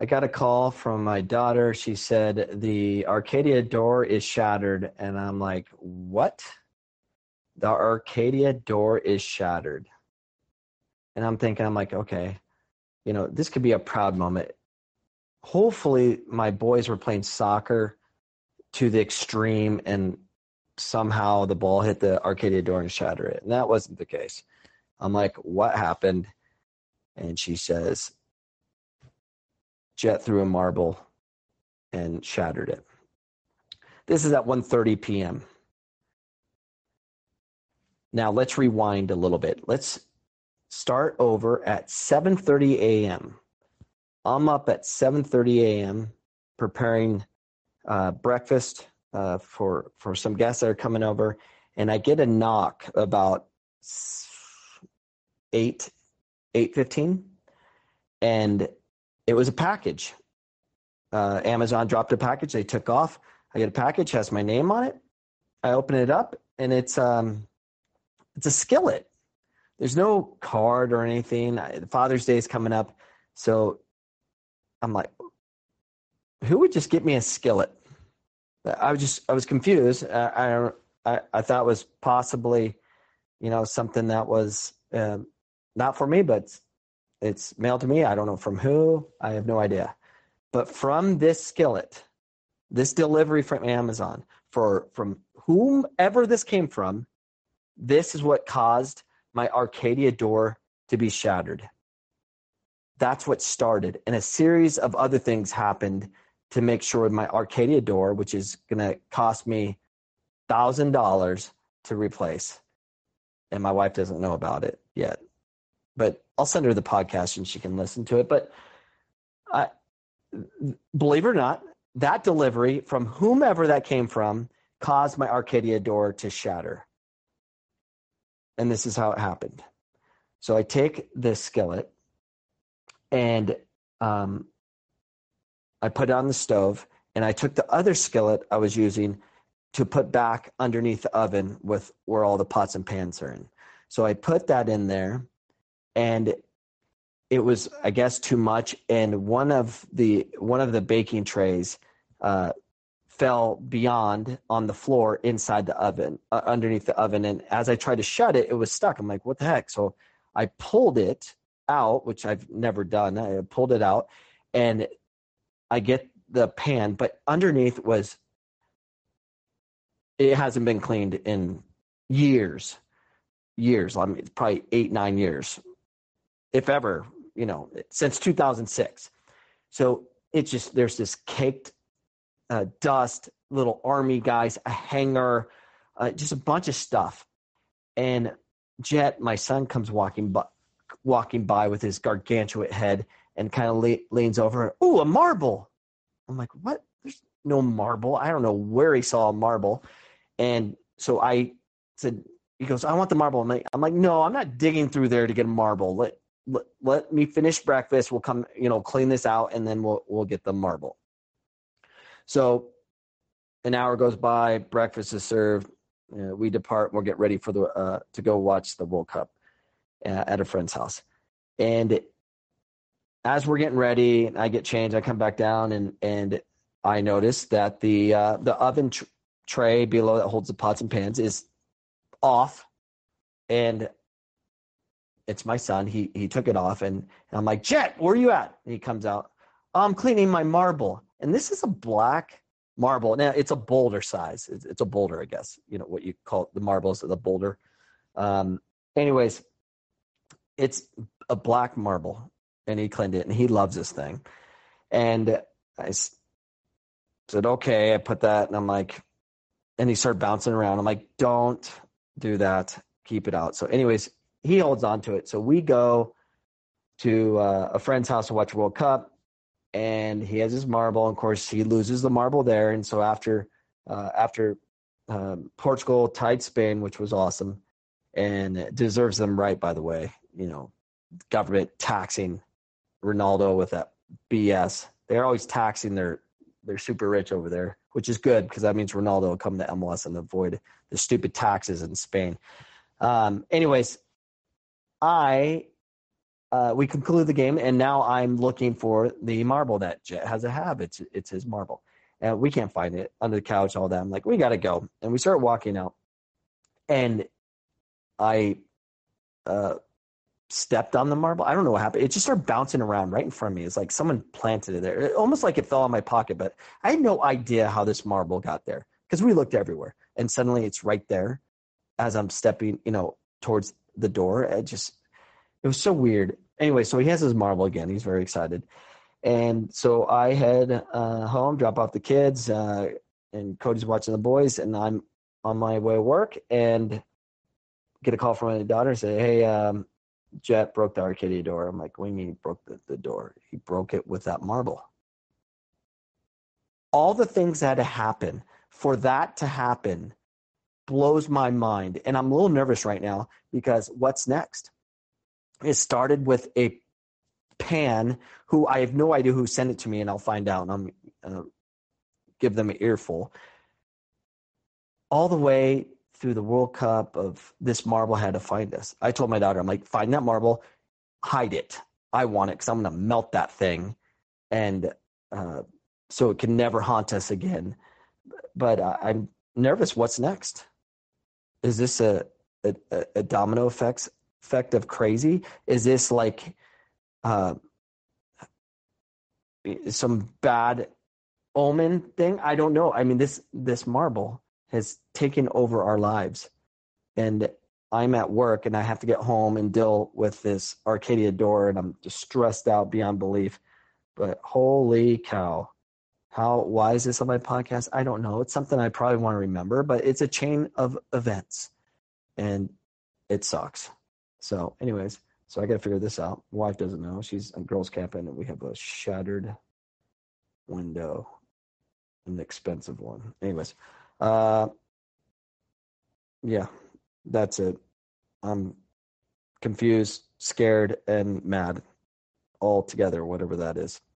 I got a call from my daughter. She said the Arcadia door is shattered. And I'm like, what? The Arcadia door is shattered. And I'm thinking, I'm like, okay, you know, this could be a proud moment. Hopefully, my boys were playing soccer to the extreme and somehow the ball hit the Arcadia door and shattered it. And that wasn't the case. I'm like, what happened? And she says, Jet threw a marble and shattered it. This is at 1:30 p.m. Now let's rewind a little bit. Let's start over at 7:30 a.m. I'm up at 7:30 a.m. preparing uh, breakfast uh, for for some guests that are coming over, and I get a knock about eight eight fifteen, and it was a package. Uh, Amazon dropped a package. They took off. I get a package, has my name on it. I open it up, and it's um, it's a skillet. There's no card or anything. Father's Day is coming up, so I'm like, who would just get me a skillet? I was just I was confused. I I I thought was possibly, you know, something that was um, not for me, but it's mailed to me. I don't know from who. I have no idea. But from this skillet, this delivery from Amazon, for from whomever this came from, this is what caused my Arcadia door to be shattered. That's what started. And a series of other things happened to make sure my Arcadia door, which is going to cost me $1,000 to replace. And my wife doesn't know about it yet. But I'll send her the podcast and she can listen to it. But believe it or not, that delivery from whomever that came from caused my Arcadia door to shatter. And this is how it happened. So I take this skillet and um, I put it on the stove, and I took the other skillet I was using to put back underneath the oven with where all the pots and pans are in. So I put that in there, and it was I guess too much, and one of the one of the baking trays uh, fell beyond on the floor inside the oven, uh, underneath the oven, and as I tried to shut it, it was stuck. I'm like, what the heck? So I pulled it out, which I've never done. I pulled it out, and I get the pan, but underneath was it hasn't been cleaned in years, years. I mean, probably eight, nine years if ever, you know, since 2006. So it's just there's this caked uh, dust, little army guys, a hanger, uh, just a bunch of stuff. And Jet, my son, comes walking by, walking by with his gargantuan head and kind of le- leans over. Oh, a marble! I'm like, what? There's no marble. I don't know where he saw a marble. And so I said, he goes, I want the marble. I'm like, I'm like, no, I'm not digging through there to get a marble. Let, let, let me finish breakfast. We'll come, you know, clean this out and then we'll, we'll get the marble. So an hour goes by, breakfast is served. Uh, we depart. We'll get ready for the uh, to go watch the World Cup uh, at a friend's house. And as we're getting ready, I get changed. I come back down and and I notice that the uh, the oven tr- tray below that holds the pots and pans is off, and it's my son. He he took it off, and, and I'm like, Jet, where are you at? And he comes out. I'm cleaning my marble, and this is a black marble. Now it's a boulder size. It's, it's a boulder, I guess. You know what you call the marbles, of the boulder. Um, anyways, it's a black marble, and he cleaned it, and he loves this thing. And I said, okay. I put that, and I'm like, and he started bouncing around. I'm like, don't do that. Keep it out. So, anyways, he holds on to it. So we go to uh, a friend's house to watch World Cup, and he has his marble. And Of course, he loses the marble there, and so after uh, after um, Portugal tied Spain, which was awesome, and deserves them right, by the way. You know, government taxing Ronaldo with that BS. They're always taxing their they're super rich over there, which is good because that means Ronaldo will come to MLS and avoid the stupid taxes in Spain. Um, anyways, I uh, we conclude the game, and now I'm looking for the marble that Jet has a have. It's it's his marble, and we can't find it under the couch. All that. I'm like, we got to go, and we start walking out, and I uh, stepped on the marble. I don't know what happened. It just started bouncing around right in front of me. It's like someone planted it there. It, almost like it fell on my pocket, but I had no idea how this marble got there because we looked everywhere, and suddenly it's right there as I'm stepping, you know, towards the door. It just it was so weird. Anyway, so he has his marble again. He's very excited. And so I head uh, home, drop off the kids, uh, and Cody's watching the boys, and I'm on my way to work and get a call from my daughter and say, Hey, um, Jet broke the Arcadia door. I'm like, What do you mean he broke the, the door? He broke it with that marble. All the things that had to happen for that to happen blows my mind. And I'm a little nervous right now because what's next? It started with a pan who I have no idea who sent it to me, and I'll find out and I'm uh, give them an earful. All the way through the World Cup of this marble had to find us. I told my daughter, I'm like, find that marble, hide it. I want it because I'm going to melt that thing, and uh, so it can never haunt us again. But uh, I'm nervous. What's next? Is this a a, a domino effects effect of crazy? Is this like uh, some bad omen thing? I don't know. I mean, this this marble has taken over our lives, and I'm at work and I have to get home and deal with this Arcadia door, and I'm just stressed out beyond belief. But holy cow! How why is this on my podcast? I don't know. It's something I probably want to remember, but it's a chain of events, and it sucks. So, anyways, so I got to figure this out. Wife doesn't know. She's a girls' camp, and we have a shattered window, an expensive one. Anyways, uh, yeah, that's it. I'm confused, scared, and mad all together, whatever that is.